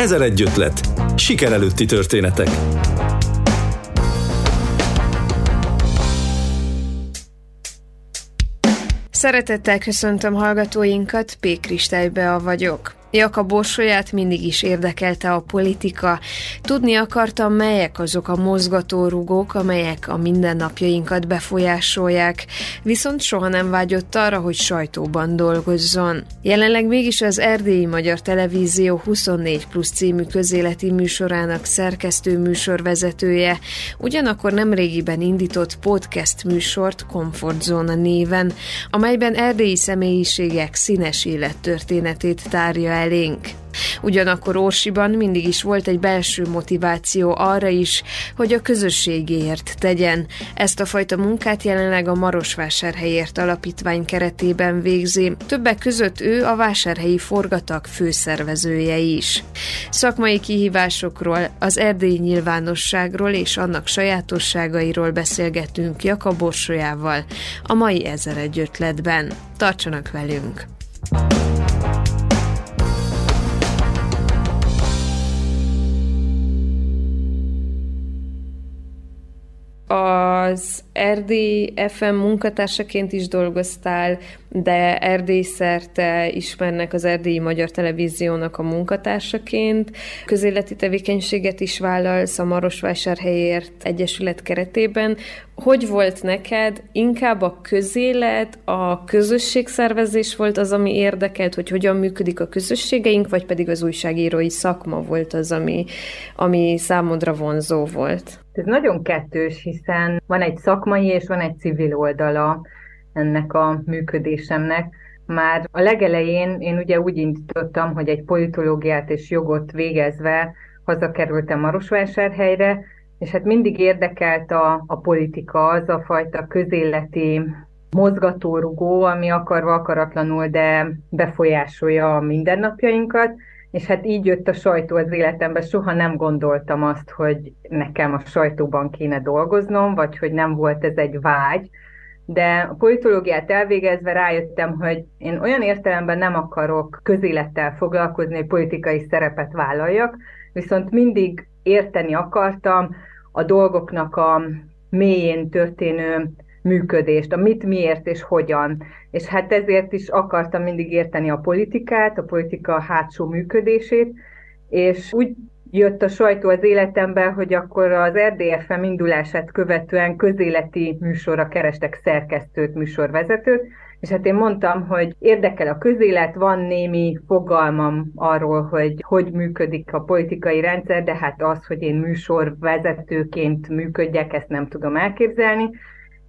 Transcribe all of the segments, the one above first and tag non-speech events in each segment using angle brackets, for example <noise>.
Ezer egy ötlet. Siker előtti történetek. Szeretettel köszöntöm hallgatóinkat, P. Kristálybe vagyok. Jaka Borsóját mindig is érdekelte a politika. Tudni akartam, melyek azok a mozgatórugók, amelyek a mindennapjainkat befolyásolják, viszont soha nem vágyott arra, hogy sajtóban dolgozzon. Jelenleg mégis az Erdélyi Magyar Televízió 24 plusz című közéleti műsorának szerkesztő műsorvezetője, ugyanakkor nemrégiben indított podcast műsort Comfort néven, amelyben erdélyi személyiségek színes élettörténetét tárja elénk. Ugyanakkor Orsiban mindig is volt egy belső motiváció arra is, hogy a közösségéért tegyen. Ezt a fajta munkát jelenleg a Marosvásárhelyért alapítvány keretében végzi. Többek között ő a vásárhelyi forgatag főszervezője is. Szakmai kihívásokról, az erdélyi nyilvánosságról és annak sajátosságairól beszélgetünk Jakab a mai Ezer egy ötletben. Tartsanak velünk! Az Erdély FM munkatársaként is dolgoztál, de Erdély szerte ismernek az Erdélyi Magyar Televíziónak a munkatársaként. Közéleti tevékenységet is vállalsz a Marosvásárhelyért Egyesület keretében. Hogy volt neked? Inkább a közélet, a közösségszervezés volt az, ami érdekelt, hogy hogyan működik a közösségeink, vagy pedig az újságírói szakma volt az, ami, ami számodra vonzó volt? Ez nagyon kettős, hiszen van egy szakmai és van egy civil oldala ennek a működésemnek. Már a legelején én ugye úgy indítottam, hogy egy politológiát és jogot végezve hazakerültem Marosvásárhelyre, és hát mindig érdekelt a, a politika, az a fajta közéleti mozgatórugó, ami akarva akaratlanul, de befolyásolja a mindennapjainkat, és hát így jött a sajtó az életembe. Soha nem gondoltam azt, hogy nekem a sajtóban kéne dolgoznom, vagy hogy nem volt ez egy vágy, de a politológiát elvégezve rájöttem, hogy én olyan értelemben nem akarok közélettel foglalkozni, hogy politikai szerepet vállaljak, viszont mindig érteni akartam a dolgoknak a mélyén történő működést, a mit, miért és hogyan. És hát ezért is akartam mindig érteni a politikát, a politika hátsó működését, és úgy jött a sajtó az életembe, hogy akkor az RDFM indulását követően közéleti műsorra kerestek szerkesztőt, műsorvezetőt, és hát én mondtam, hogy érdekel a közélet, van némi fogalmam arról, hogy hogy működik a politikai rendszer, de hát az, hogy én műsorvezetőként működjek, ezt nem tudom elképzelni.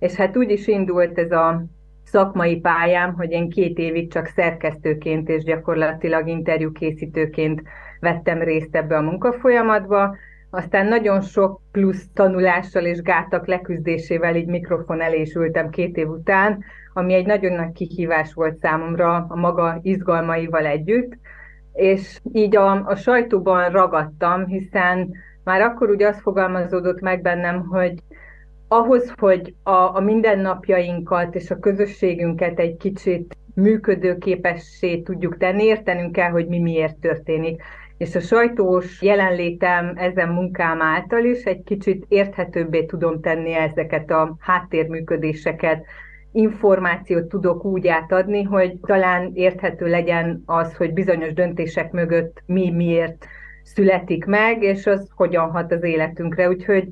És hát úgy is indult ez a szakmai pályám, hogy én két évig csak szerkesztőként és gyakorlatilag interjúkészítőként vettem részt ebbe a munkafolyamatba, aztán nagyon sok plusz tanulással és gátak leküzdésével így mikrofon elé is ültem két év után, ami egy nagyon nagy kihívás volt számomra a maga izgalmaival együtt, és így a, a sajtóban ragadtam, hiszen már akkor úgy azt fogalmazódott meg bennem, hogy ahhoz, hogy a, a mindennapjainkat és a közösségünket egy kicsit működőképessé tudjuk tenni, értenünk kell, hogy mi miért történik. És a sajtós jelenlétem ezen munkám által is egy kicsit érthetőbbé tudom tenni ezeket a háttérműködéseket, információt tudok úgy átadni, hogy talán érthető legyen az, hogy bizonyos döntések mögött mi miért születik meg, és az hogyan hat az életünkre. Úgyhogy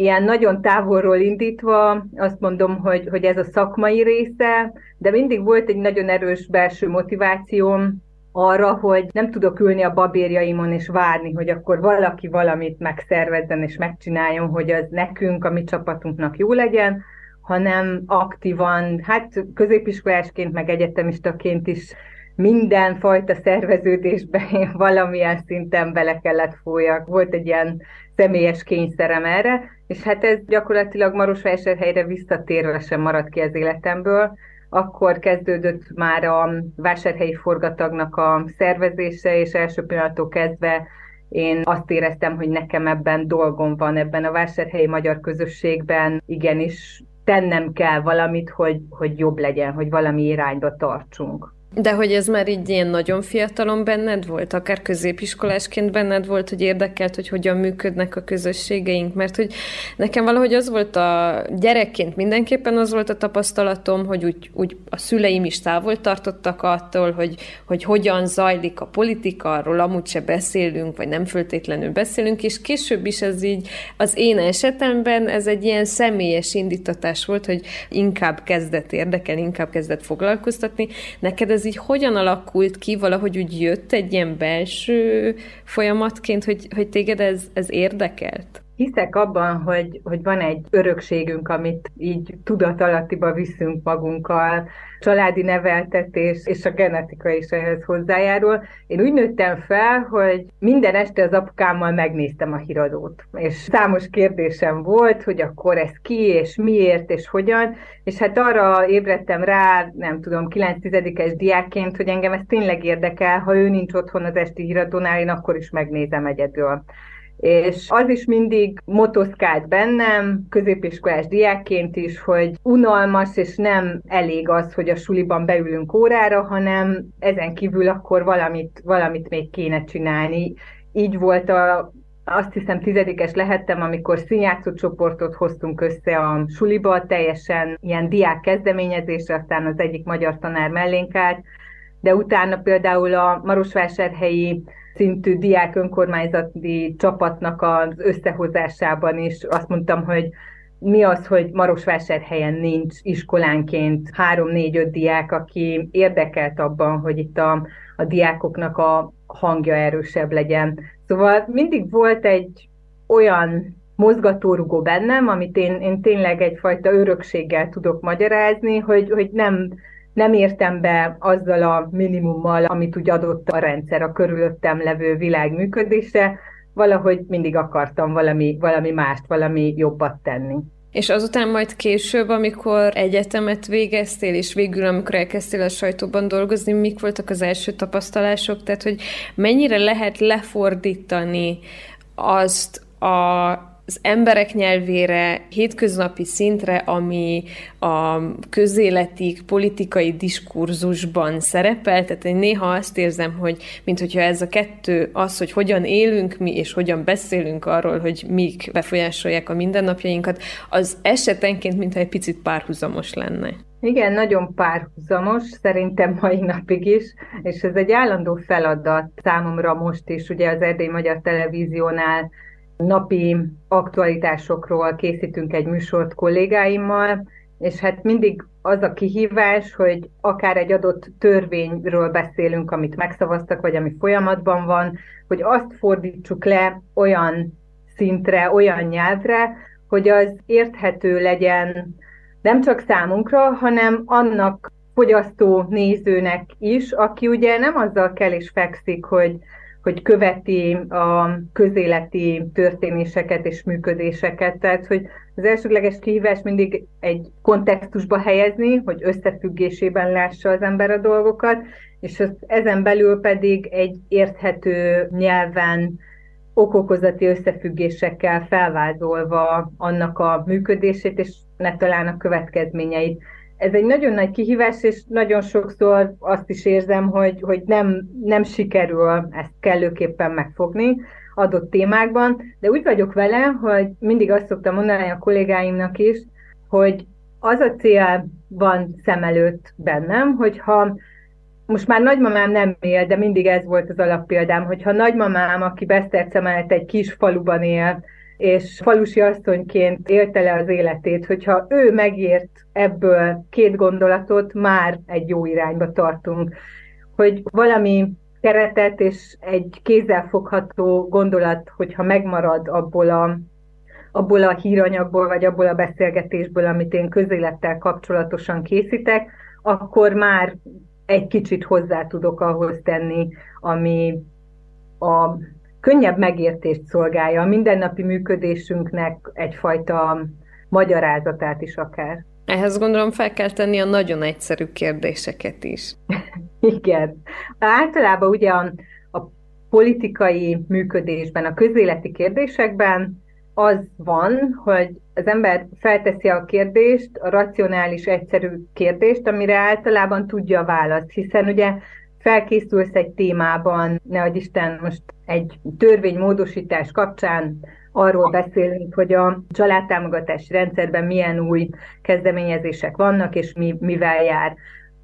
ilyen nagyon távolról indítva azt mondom, hogy, hogy ez a szakmai része, de mindig volt egy nagyon erős belső motivációm arra, hogy nem tudok ülni a babérjaimon és várni, hogy akkor valaki valamit megszervezzen és megcsináljon, hogy az nekünk, a mi csapatunknak jó legyen, hanem aktívan, hát középiskolásként, meg egyetemistaként is mindenfajta szerveződésben <laughs> valamilyen szinten bele kellett folyjak. Volt egy ilyen személyes kényszerem erre, és hát ez gyakorlatilag Marosvásárhelyre visszatérve sem maradt ki az életemből. Akkor kezdődött már a vásárhelyi forgatagnak a szervezése, és első pillanattól kezdve én azt éreztem, hogy nekem ebben dolgom van, ebben a vásárhelyi magyar közösségben igenis tennem kell valamit, hogy, hogy jobb legyen, hogy valami irányba tartsunk. De hogy ez már így ilyen nagyon fiatalon benned volt, akár középiskolásként benned volt, hogy érdekelt, hogy hogyan működnek a közösségeink, mert hogy nekem valahogy az volt a gyerekként mindenképpen az volt a tapasztalatom, hogy úgy, úgy a szüleim is távol tartottak attól, hogy, hogy hogyan zajlik a politika, arról amúgy se beszélünk, vagy nem föltétlenül beszélünk, és később is ez így az én esetemben ez egy ilyen személyes indítatás volt, hogy inkább kezdett érdekel, inkább kezdett foglalkoztatni. Neked ez így hogyan alakult ki, valahogy úgy jött egy ilyen belső folyamatként, hogy, hogy téged ez, ez érdekelt? Hiszek abban, hogy, hogy van egy örökségünk, amit így tudatalattiba viszünk magunkkal, családi neveltetés és a genetika is ehhez hozzájárul. Én úgy nőttem fel, hogy minden este az apukámmal megnéztem a híradót, és számos kérdésem volt, hogy akkor ez ki, és miért, és hogyan, és hát arra ébredtem rá, nem tudom, 9-10-es diákként, hogy engem ez tényleg érdekel, ha ő nincs otthon az esti híradónál, én akkor is megnézem egyedül és az is mindig motoszkált bennem, középiskolás diákként is, hogy unalmas, és nem elég az, hogy a suliban beülünk órára, hanem ezen kívül akkor valamit, valamit még kéne csinálni. Így volt a, azt hiszem tizedikes lehettem, amikor színjátszó csoportot hoztunk össze a suliba, teljesen ilyen diák kezdeményezésre, aztán az egyik magyar tanár mellénk állt, de utána például a Marosvásárhelyi szintű diák önkormányzati csapatnak az összehozásában is azt mondtam, hogy mi az, hogy Marosvásárhelyen nincs iskolánként három-négy-öt diák, aki érdekelt abban, hogy itt a, a diákoknak a hangja erősebb legyen. Szóval mindig volt egy olyan mozgatórugó bennem, amit én, én tényleg egyfajta örökséggel tudok magyarázni, hogy, hogy nem nem értem be azzal a minimummal, amit úgy adott a rendszer a körülöttem levő világ működése, valahogy mindig akartam valami, valami mást, valami jobbat tenni. És azután majd később, amikor egyetemet végeztél, és végül, amikor elkezdtél a sajtóban dolgozni, mik voltak az első tapasztalások? Tehát, hogy mennyire lehet lefordítani azt a az emberek nyelvére, hétköznapi szintre, ami a közéleti, politikai diskurzusban szerepel. Tehát én néha azt érzem, hogy mint hogyha ez a kettő, az, hogy hogyan élünk mi, és hogyan beszélünk arról, hogy mik befolyásolják a mindennapjainkat, az esetenként mintha egy picit párhuzamos lenne. Igen, nagyon párhuzamos, szerintem mai napig is, és ez egy állandó feladat számomra most is, ugye az Erdély Magyar Televíziónál napi aktualitásokról készítünk egy műsort kollégáimmal, és hát mindig az a kihívás, hogy akár egy adott törvényről beszélünk, amit megszavaztak, vagy ami folyamatban van, hogy azt fordítsuk le olyan szintre, olyan nyelvre, hogy az érthető legyen nem csak számunkra, hanem annak fogyasztó nézőnek is, aki ugye nem azzal kell és fekszik, hogy hogy követi a közéleti történéseket és működéseket. Tehát, hogy az elsődleges kihívás mindig egy kontextusba helyezni, hogy összefüggésében lássa az ember a dolgokat, és az, ezen belül pedig egy érthető nyelven okokozati összefüggésekkel felvázolva annak a működését, és ne talán a következményeit ez egy nagyon nagy kihívás, és nagyon sokszor azt is érzem, hogy, hogy nem, nem sikerül ezt kellőképpen megfogni adott témákban, de úgy vagyok vele, hogy mindig azt szoktam mondani a kollégáimnak is, hogy az a cél van szem előtt bennem, hogyha most már nagymamám nem él, de mindig ez volt az alappéldám, hogyha nagymamám, aki Beszterce mellett egy kis faluban él, és falusi asszonyként élte le az életét, hogyha ő megért ebből két gondolatot, már egy jó irányba tartunk. Hogy valami keretet és egy kézzelfogható gondolat, hogyha megmarad abból a, abból a híranyagból, vagy abból a beszélgetésből, amit én közélettel kapcsolatosan készítek, akkor már egy kicsit hozzá tudok ahhoz tenni, ami a könnyebb megértést szolgálja a mindennapi működésünknek egyfajta magyarázatát is akár. Ehhez gondolom fel kell tenni a nagyon egyszerű kérdéseket is. <laughs> Igen. Általában ugye a, a politikai működésben, a közéleti kérdésekben az van, hogy az ember felteszi a kérdést, a racionális, egyszerű kérdést, amire általában tudja a választ, hiszen ugye felkészülsz egy témában, ne Isten most egy törvénymódosítás kapcsán arról beszélünk, hogy a családtámogatási rendszerben milyen új kezdeményezések vannak, és mi, mivel jár.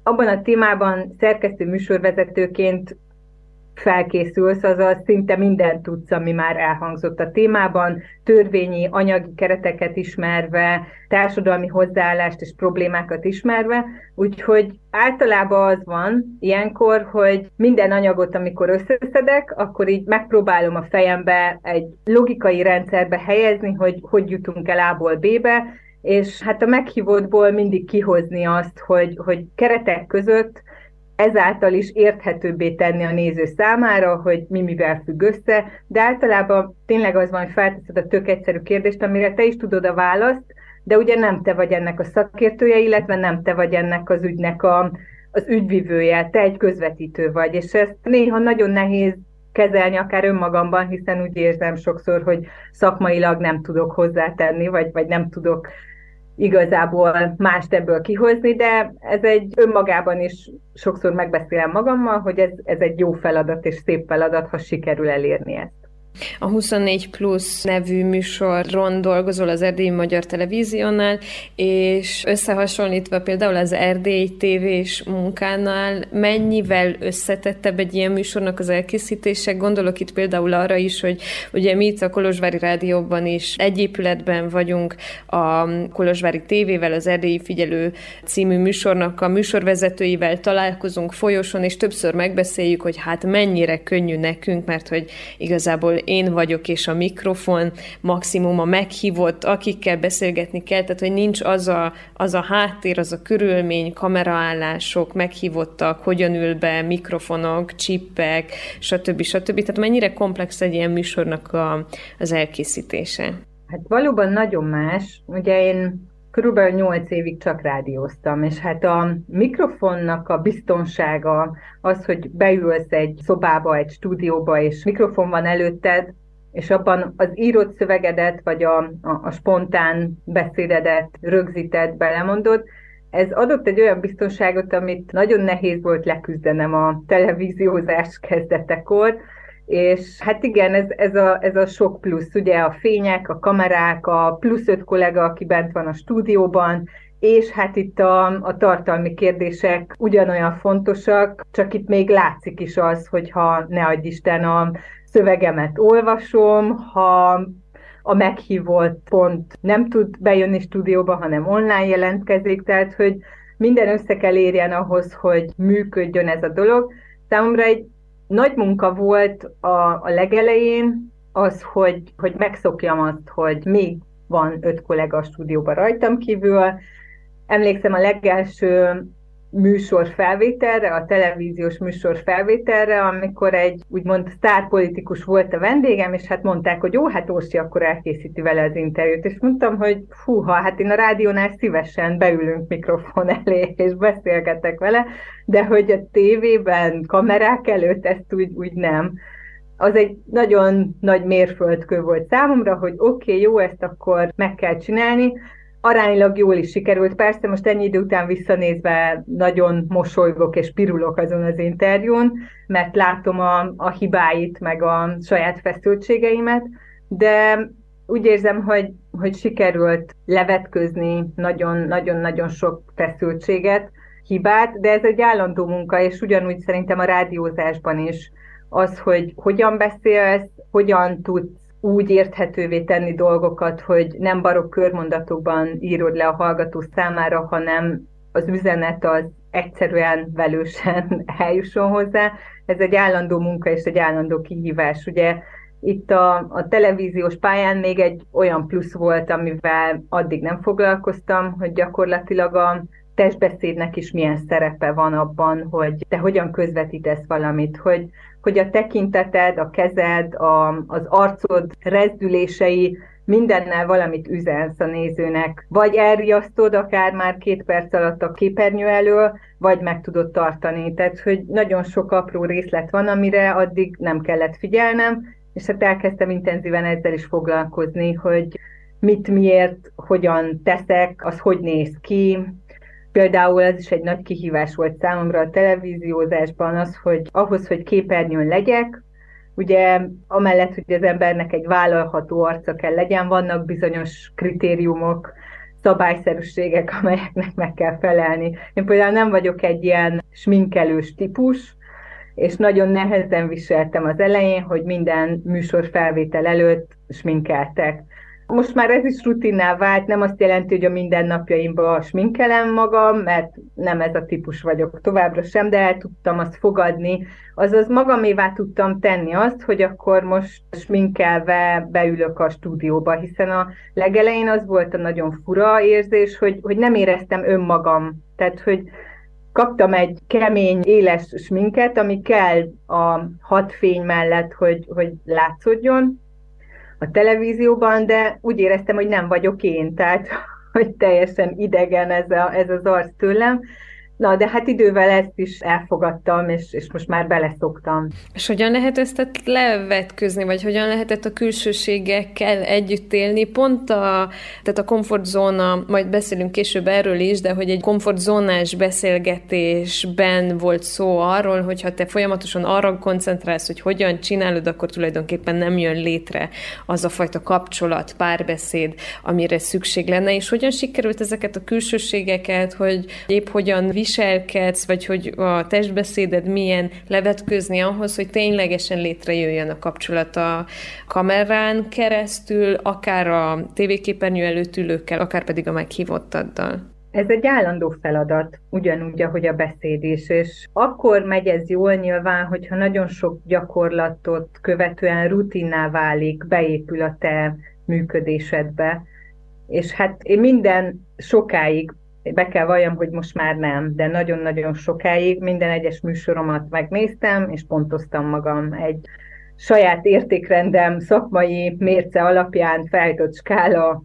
Abban a témában szerkesztő műsorvezetőként felkészülsz, azaz szinte mindent tudsz, ami már elhangzott a témában, törvényi, anyagi kereteket ismerve, társadalmi hozzáállást és problémákat ismerve, úgyhogy általában az van ilyenkor, hogy minden anyagot, amikor összeszedek, akkor így megpróbálom a fejembe egy logikai rendszerbe helyezni, hogy hogy jutunk el A-ból B-be, és hát a meghívottból mindig kihozni azt, hogy, hogy keretek között ezáltal is érthetőbbé tenni a néző számára, hogy mi mivel függ össze, de általában tényleg az van, hogy felteszed a tök egyszerű kérdést, amire te is tudod a választ, de ugye nem te vagy ennek a szakértője, illetve nem te vagy ennek az ügynek a, az ügyvivője, te egy közvetítő vagy, és ezt néha nagyon nehéz kezelni akár önmagamban, hiszen úgy érzem sokszor, hogy szakmailag nem tudok hozzátenni, vagy, vagy nem tudok igazából mást ebből kihozni, de ez egy önmagában is sokszor megbeszélem magammal, hogy ez, ez egy jó feladat és szép feladat, ha sikerül elérni ezt. A 24 Plus nevű műsoron dolgozol az Erdélyi Magyar Televíziónál, és összehasonlítva például az Erdély TV-s munkánál mennyivel összetettebb egy ilyen műsornak az elkészítése? Gondolok itt például arra is, hogy ugye mi itt a Kolozsvári Rádióban is egy épületben vagyunk a Kolozsvári TV-vel, az Erdélyi Figyelő című műsornak a műsorvezetőivel találkozunk folyosón, és többször megbeszéljük, hogy hát mennyire könnyű nekünk, mert hogy igazából én vagyok, és a mikrofon, maximum a meghívott, akikkel beszélgetni kell, tehát hogy nincs az a, az a háttér, az a körülmény, kameraállások, meghívottak, hogyan ül be, mikrofonok, csippek, stb. stb. Tehát mennyire komplex egy ilyen műsornak a, az elkészítése? Hát valóban nagyon más. Ugye én körülbelül 8 évig csak rádióztam, és hát a mikrofonnak a biztonsága, az, hogy beülsz egy szobába, egy stúdióba, és mikrofon van előtted, és abban az írott szövegedet, vagy a, a, a spontán beszédedet rögzíted, belemondod, ez adott egy olyan biztonságot, amit nagyon nehéz volt leküzdenem a televíziózás kezdetekor, és hát igen, ez, ez, a, ez a sok plusz, ugye a fények, a kamerák, a plusz öt kollega, aki bent van a stúdióban, és hát itt a, a tartalmi kérdések ugyanolyan fontosak, csak itt még látszik is az, hogyha ne adj Isten a szövegemet olvasom, ha a meghívott pont nem tud bejönni stúdióba, hanem online jelentkezik, tehát hogy minden össze kell érjen ahhoz, hogy működjön ez a dolog. Számomra egy nagy munka volt a, a legelején az, hogy, hogy megszokjam azt, hogy még van öt kollega a stúdióban rajtam kívül. Emlékszem a legelső műsor felvételre, a televíziós műsor felvételre, amikor egy úgymond sztárpolitikus volt a vendégem, és hát mondták, hogy jó, hát Orsi akkor elkészíti vele az interjút, és mondtam, hogy fúha, hát én a rádiónál szívesen beülünk mikrofon elé, és beszélgetek vele, de hogy a tévében, kamerák előtt ezt úgy, úgy nem. Az egy nagyon nagy mérföldkő volt számomra, hogy oké, okay, jó, ezt akkor meg kell csinálni, aránylag jól is sikerült. Persze most ennyi idő után visszanézve nagyon mosolygok és pirulok azon az interjún, mert látom a, a hibáit, meg a saját feszültségeimet, de úgy érzem, hogy, hogy sikerült levetközni nagyon-nagyon-nagyon sok feszültséget, hibát, de ez egy állandó munka, és ugyanúgy szerintem a rádiózásban is az, hogy hogyan beszélsz, hogyan tudsz úgy érthetővé tenni dolgokat, hogy nem barokk körmondatokban írod le a hallgató számára, hanem az üzenet az egyszerűen velősen <laughs> eljusson hozzá. Ez egy állandó munka és egy állandó kihívás. Ugye itt a, a televíziós pályán még egy olyan plusz volt, amivel addig nem foglalkoztam, hogy gyakorlatilag a testbeszédnek is milyen szerepe van abban, hogy te hogyan közvetítesz valamit, hogy hogy a tekinteted, a kezed, a, az arcod rezdülései mindennel valamit üzensz a nézőnek. Vagy elriasztod akár már két perc alatt a képernyő elől, vagy meg tudod tartani. Tehát, hogy nagyon sok apró részlet van, amire addig nem kellett figyelnem, és hát elkezdtem intenzíven ezzel is foglalkozni, hogy mit, miért, hogyan teszek, az hogy néz ki. Például ez is egy nagy kihívás volt számomra a televíziózásban az, hogy ahhoz, hogy képernyőn legyek, ugye amellett, hogy az embernek egy vállalható arca kell legyen, vannak bizonyos kritériumok, szabályszerűségek, <laughs> amelyeknek meg kell felelni. Én például nem vagyok egy ilyen sminkelős típus, és nagyon nehezen viseltem az elején, hogy minden műsor felvétel előtt sminkeltek. Most már ez is rutinná vált, nem azt jelenti, hogy a mindennapjaimban sminkelem magam, mert nem ez a típus vagyok továbbra sem, de el tudtam azt fogadni, azaz magamévá tudtam tenni azt, hogy akkor most sminkelve beülök a stúdióba, hiszen a legelején az volt a nagyon fura érzés, hogy, hogy nem éreztem önmagam, tehát hogy kaptam egy kemény, éles sminket, ami kell a hat fény mellett, hogy, hogy látszódjon, a televízióban, de úgy éreztem, hogy nem vagyok én, tehát hogy teljesen idegen ez, a, ez az arc tőlem, Na, de hát idővel ezt is elfogadtam, és, és most már beleszoktam. És hogyan lehet ezt levetközni, vagy hogyan lehetett a külsőségekkel együtt élni? Pont a, tehát a komfortzóna, majd beszélünk később erről is, de hogy egy komfortzónás beszélgetésben volt szó arról, hogyha te folyamatosan arra koncentrálsz, hogy hogyan csinálod, akkor tulajdonképpen nem jön létre az a fajta kapcsolat, párbeszéd, amire szükség lenne, és hogyan sikerült ezeket a külsőségeket, hogy épp hogyan viselkedsz, vagy hogy a testbeszéded milyen levetközni ahhoz, hogy ténylegesen létrejöjjön a kapcsolat a kamerán keresztül, akár a tévéképernyő előtt ülőkkel, akár pedig a meghívottaddal. Ez egy állandó feladat, ugyanúgy, ahogy a beszéd is, és akkor megy ez jól nyilván, hogyha nagyon sok gyakorlatot követően rutinná válik, beépül a te működésedbe. És hát én minden sokáig be kell valljam, hogy most már nem, de nagyon-nagyon sokáig minden egyes műsoromat megnéztem, és pontoztam magam egy saját értékrendem, szakmai mérce alapján feljutott skála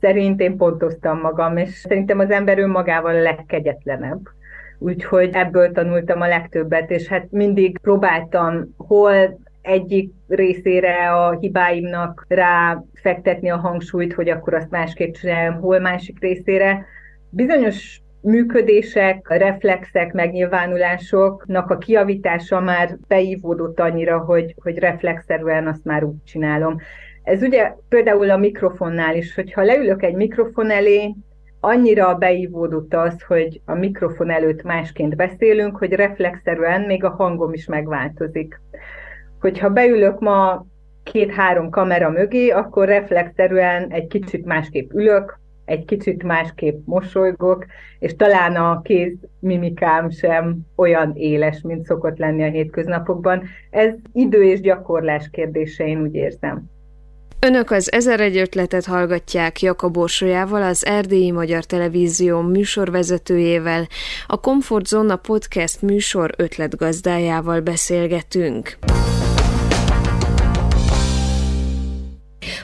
szerint én pontoztam magam, és szerintem az ember önmagával a legkegyetlenebb. Úgyhogy ebből tanultam a legtöbbet, és hát mindig próbáltam hol egyik részére a hibáimnak rá fektetni a hangsúlyt, hogy akkor azt másképp csinálom, hol másik részére, Bizonyos működések, reflexek, megnyilvánulásoknak a kiavítása már beívódott annyira, hogy, hogy reflexzerűen azt már úgy csinálom. Ez ugye például a mikrofonnál is, hogyha leülök egy mikrofon elé, annyira beívódott az, hogy a mikrofon előtt másként beszélünk, hogy reflexzerűen még a hangom is megváltozik. Hogyha beülök ma két-három kamera mögé, akkor reflexzerűen egy kicsit másképp ülök, egy kicsit másképp mosolygok, és talán a kéz mimikám sem olyan éles, mint szokott lenni a hétköznapokban. Ez idő és gyakorlás kérdése, én úgy érzem. Önök az Ezer egy ötletet hallgatják Jakab Orsolyával, az Erdélyi Magyar Televízió műsorvezetőjével, a Comfort Zone podcast műsor ötletgazdájával beszélgetünk.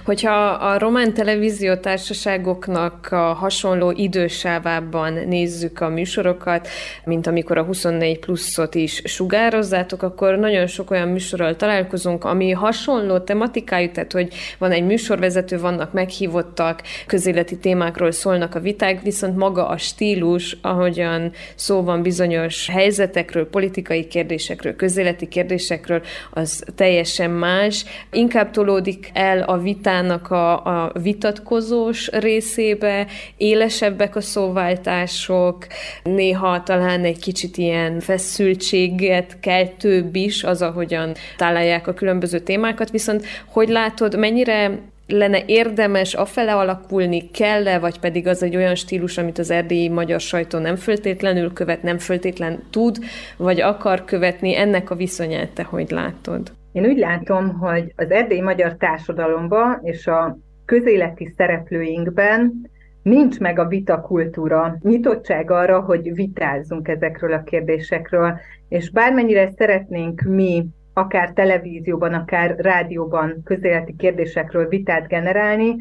Hogyha a román televíziótársaságoknak a hasonló idősávában nézzük a műsorokat, mint amikor a 24 pluszot is sugározzátok, akkor nagyon sok olyan műsorral találkozunk, ami hasonló tematikájú, tehát hogy van egy műsorvezető, vannak meghívottak, közéleti témákról szólnak a viták, viszont maga a stílus, ahogyan szó van bizonyos helyzetekről, politikai kérdésekről, közéleti kérdésekről, az teljesen más. Inkább tolódik el a vitán vitának a, a vitatkozós részébe, élesebbek a szóváltások, néha talán egy kicsit ilyen feszültséget kell több is, az, ahogyan találják a különböző témákat, viszont hogy látod, mennyire lenne érdemes afele alakulni, kell-e, vagy pedig az egy olyan stílus, amit az erdélyi magyar sajtó nem föltétlenül követ, nem föltétlen tud, vagy akar követni, ennek a viszonyát te hogy látod? Én úgy látom, hogy az erdélyi magyar társadalomban és a közéleti szereplőinkben nincs meg a vita kultúra, nyitottság arra, hogy vitázzunk ezekről a kérdésekről, és bármennyire szeretnénk mi akár televízióban, akár rádióban közéleti kérdésekről vitát generálni,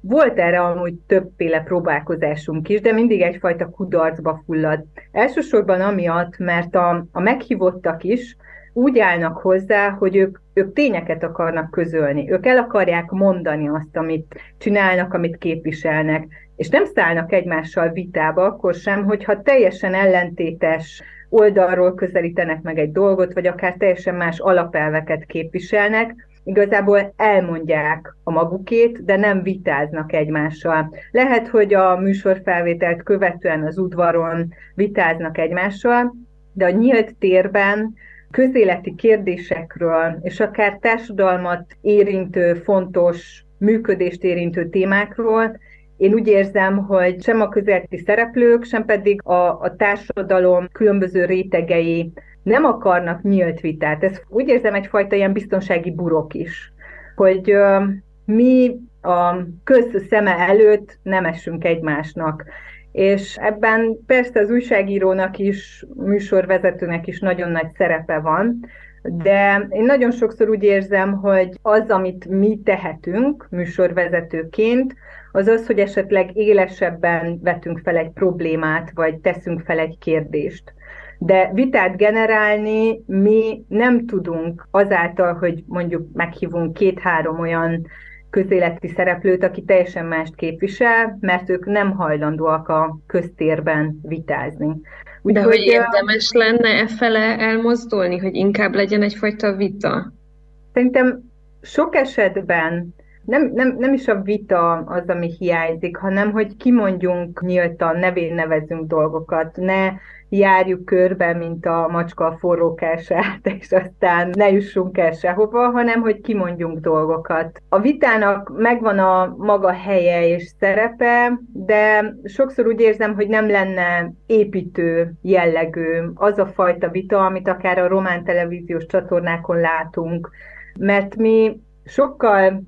volt erre amúgy többféle próbálkozásunk is, de mindig egyfajta kudarcba fullad. Elsősorban amiatt, mert a, a meghívottak is úgy állnak hozzá, hogy ők ők tényeket akarnak közölni, ők el akarják mondani azt, amit csinálnak, amit képviselnek, és nem szállnak egymással vitába, akkor sem, hogyha teljesen ellentétes oldalról közelítenek meg egy dolgot, vagy akár teljesen más alapelveket képviselnek, igazából elmondják a magukét, de nem vitáznak egymással. Lehet, hogy a műsorfelvételt követően az udvaron vitáznak egymással, de a nyílt térben közéleti kérdésekről, és akár társadalmat érintő, fontos, működést érintő témákról, én úgy érzem, hogy sem a közéleti szereplők, sem pedig a, a társadalom különböző rétegei nem akarnak nyílt vitát. Ez úgy érzem egyfajta ilyen biztonsági burok is, hogy uh, mi a köz szeme előtt nem esünk egymásnak. És ebben persze az újságírónak is, műsorvezetőnek is nagyon nagy szerepe van, de én nagyon sokszor úgy érzem, hogy az, amit mi tehetünk műsorvezetőként, az az, hogy esetleg élesebben vetünk fel egy problémát, vagy teszünk fel egy kérdést. De vitát generálni mi nem tudunk azáltal, hogy mondjuk meghívunk két-három olyan közéleti szereplőt, aki teljesen mást képvisel, mert ők nem hajlandóak a köztérben vitázni. Úgy, De hogy, hogy érdemes lenne e fele elmozdulni, hogy inkább legyen egyfajta vita? Szerintem sok esetben nem, nem, nem is a vita az, ami hiányzik, hanem hogy kimondjunk nyíltan, nevén nevezünk dolgokat, ne járjuk körbe, mint a macska a forrókását, és aztán ne jussunk el sehova, hanem hogy kimondjunk dolgokat. A vitának megvan a maga helye és szerepe, de sokszor úgy érzem, hogy nem lenne építő jellegű az a fajta vita, amit akár a román televíziós csatornákon látunk, mert mi sokkal,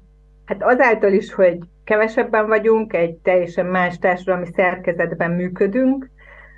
hát azáltal is, hogy kevesebben vagyunk, egy teljesen más társadalmi szerkezetben működünk,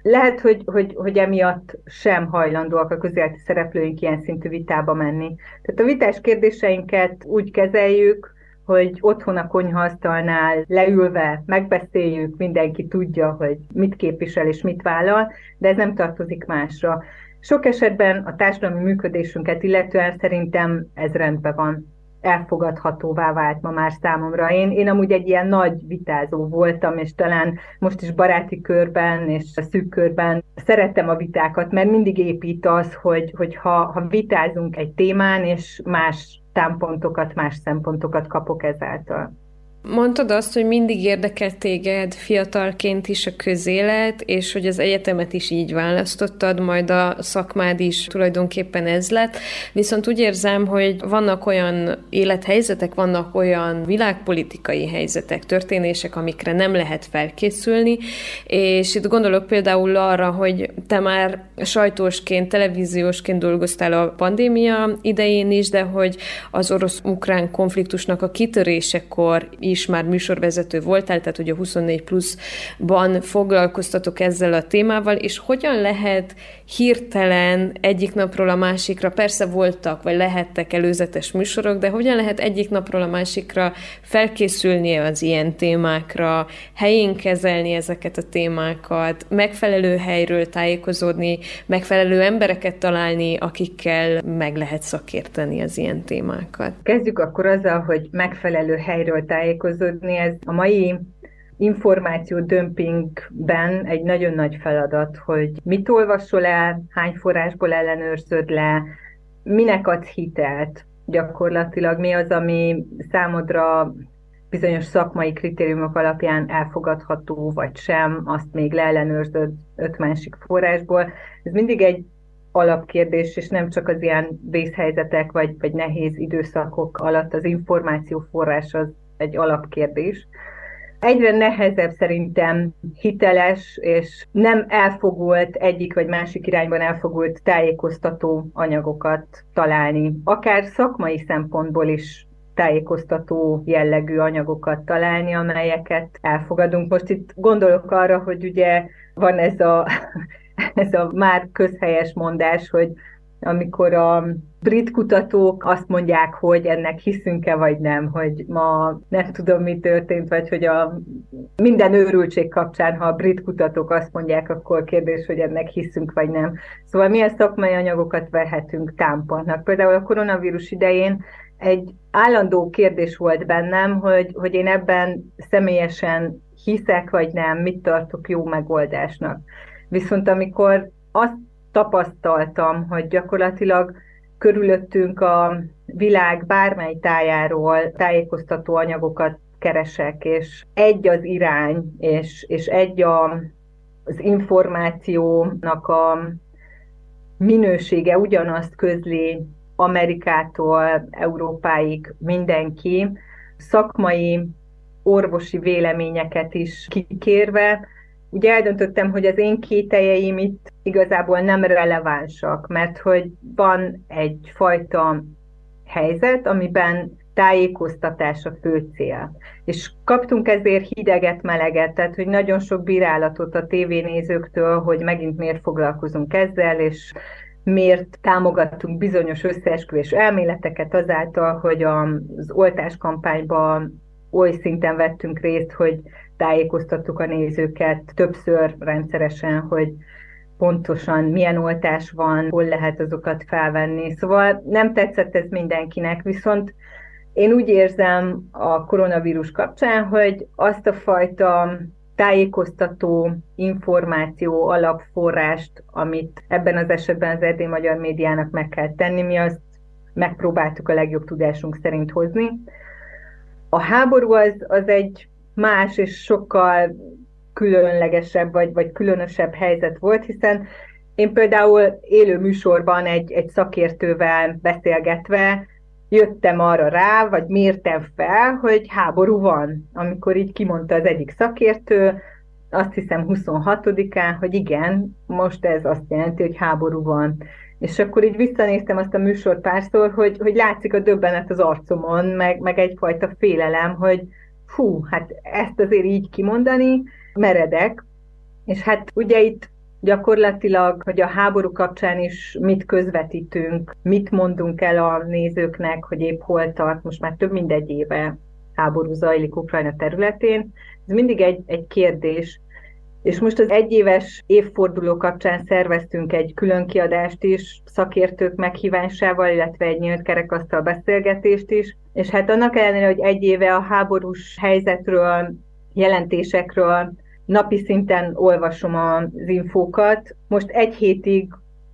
lehet, hogy, hogy, hogy emiatt sem hajlandóak a közéleti szereplőink ilyen szintű vitába menni. Tehát a vitás kérdéseinket úgy kezeljük, hogy otthon a konyhaasztalnál leülve megbeszéljük, mindenki tudja, hogy mit képvisel és mit vállal, de ez nem tartozik másra. Sok esetben a társadalmi működésünket illetően szerintem ez rendben van elfogadhatóvá vált ma már számomra. Én, én amúgy egy ilyen nagy vitázó voltam, és talán most is baráti körben és a szűk körben szerettem a vitákat, mert mindig épít az, hogy, hogy ha, ha vitázunk egy témán, és más támpontokat, más szempontokat kapok ezáltal. Mondtad azt, hogy mindig érdekelt téged fiatalként is a közélet, és hogy az egyetemet is így választottad, majd a szakmád is tulajdonképpen ez lett. Viszont úgy érzem, hogy vannak olyan élethelyzetek, vannak olyan világpolitikai helyzetek, történések, amikre nem lehet felkészülni, és itt gondolok például arra, hogy te már sajtósként, televíziósként dolgoztál a pandémia idején is, de hogy az orosz-ukrán konfliktusnak a kitörésekor is is már műsorvezető voltál, tehát hogy a 24 pluszban foglalkoztatok ezzel a témával, és hogyan lehet hirtelen egyik napról a másikra, persze voltak, vagy lehettek előzetes műsorok, de hogyan lehet egyik napról a másikra felkészülni az ilyen témákra, helyén kezelni ezeket a témákat, megfelelő helyről tájékozódni, megfelelő embereket találni, akikkel meg lehet szakérteni az ilyen témákat. Kezdjük akkor azzal, hogy megfelelő helyről tájékozódni, tájékozódni, ez a mai információ dömpingben egy nagyon nagy feladat, hogy mit olvasol el, hány forrásból ellenőrzöd le, minek adsz hitelt gyakorlatilag, mi az, ami számodra bizonyos szakmai kritériumok alapján elfogadható, vagy sem, azt még leellenőrzöd öt másik forrásból. Ez mindig egy alapkérdés, és nem csak az ilyen vészhelyzetek, vagy, vagy nehéz időszakok alatt az információ forrás az egy alapkérdés. Egyre nehezebb szerintem hiteles és nem elfogult egyik vagy másik irányban elfogult tájékoztató anyagokat találni. Akár szakmai szempontból is tájékoztató jellegű anyagokat találni, amelyeket elfogadunk. Most itt gondolok arra, hogy ugye van ez a, <laughs> ez a már közhelyes mondás, hogy amikor a brit kutatók azt mondják, hogy ennek hiszünk-e vagy nem, hogy ma nem tudom, mi történt, vagy hogy a minden őrültség kapcsán, ha a brit kutatók azt mondják, akkor kérdés, hogy ennek hiszünk vagy nem. Szóval milyen szakmai anyagokat vehetünk támpontnak. Például a koronavírus idején egy állandó kérdés volt bennem, hogy, hogy én ebben személyesen hiszek vagy nem, mit tartok jó megoldásnak. Viszont amikor azt tapasztaltam, hogy gyakorlatilag körülöttünk a világ bármely tájáról tájékoztató anyagokat keresek, és egy az irány, és, és egy a, az információnak a minősége ugyanazt közli Amerikától Európáig mindenki, szakmai orvosi véleményeket is kikérve, ugye eldöntöttem, hogy az én kételjeim itt igazából nem relevánsak, mert hogy van egyfajta helyzet, amiben tájékoztatás a fő cél. És kaptunk ezért hideget, meleget, tehát hogy nagyon sok bírálatot a tévénézőktől, hogy megint miért foglalkozunk ezzel, és miért támogattunk bizonyos összeesküvés elméleteket azáltal, hogy az oltáskampányban oly szinten vettünk részt, hogy tájékoztattuk a nézőket többször rendszeresen, hogy pontosan milyen oltás van, hol lehet azokat felvenni. Szóval nem tetszett ez mindenkinek, viszont én úgy érzem a koronavírus kapcsán, hogy azt a fajta tájékoztató információ alapforrást, amit ebben az esetben az erdély magyar médiának meg kell tenni, mi azt megpróbáltuk a legjobb tudásunk szerint hozni. A háború az, az egy más és sokkal különlegesebb vagy, vagy különösebb helyzet volt, hiszen én például élő műsorban egy, egy szakértővel beszélgetve jöttem arra rá, vagy mértem fel, hogy háború van. Amikor így kimondta az egyik szakértő, azt hiszem 26-án, hogy igen, most ez azt jelenti, hogy háború van. És akkor így visszanéztem azt a műsort párszor, hogy, hogy látszik a döbbenet az arcomon, meg, meg egyfajta félelem, hogy hú, hát ezt azért így kimondani, meredek. És hát ugye itt gyakorlatilag, hogy a háború kapcsán is mit közvetítünk, mit mondunk el a nézőknek, hogy épp hol tart, most már több mint egy éve háború zajlik Ukrajna területén. Ez mindig egy, egy kérdés, és most az egyéves évforduló kapcsán szerveztünk egy külön kiadást is, szakértők meghívásával, illetve egy nyílt kerekasztal beszélgetést is. És hát annak ellenére, hogy egy éve a háborús helyzetről, jelentésekről napi szinten olvasom az infókat. Most egy hétig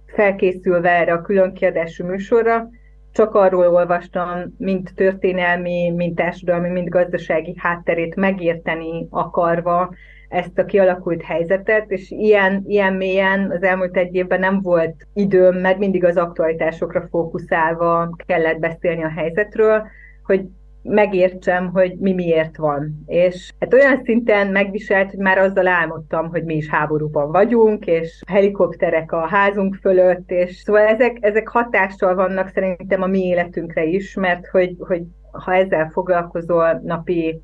felkészülve erre a külön kiadású műsorra, csak arról olvastam, mint történelmi, mint társadalmi, mint gazdasági hátterét megérteni akarva ezt a kialakult helyzetet, és ilyen, ilyen mélyen az elmúlt egy évben nem volt időm, mert mindig az aktualitásokra fókuszálva kellett beszélni a helyzetről, hogy megértsem, hogy mi miért van. És hát olyan szinten megviselt, hogy már azzal álmodtam, hogy mi is háborúban vagyunk, és helikopterek a házunk fölött, és szóval ezek, ezek hatással vannak szerintem a mi életünkre is, mert hogy, hogy ha ezzel foglalkozol napi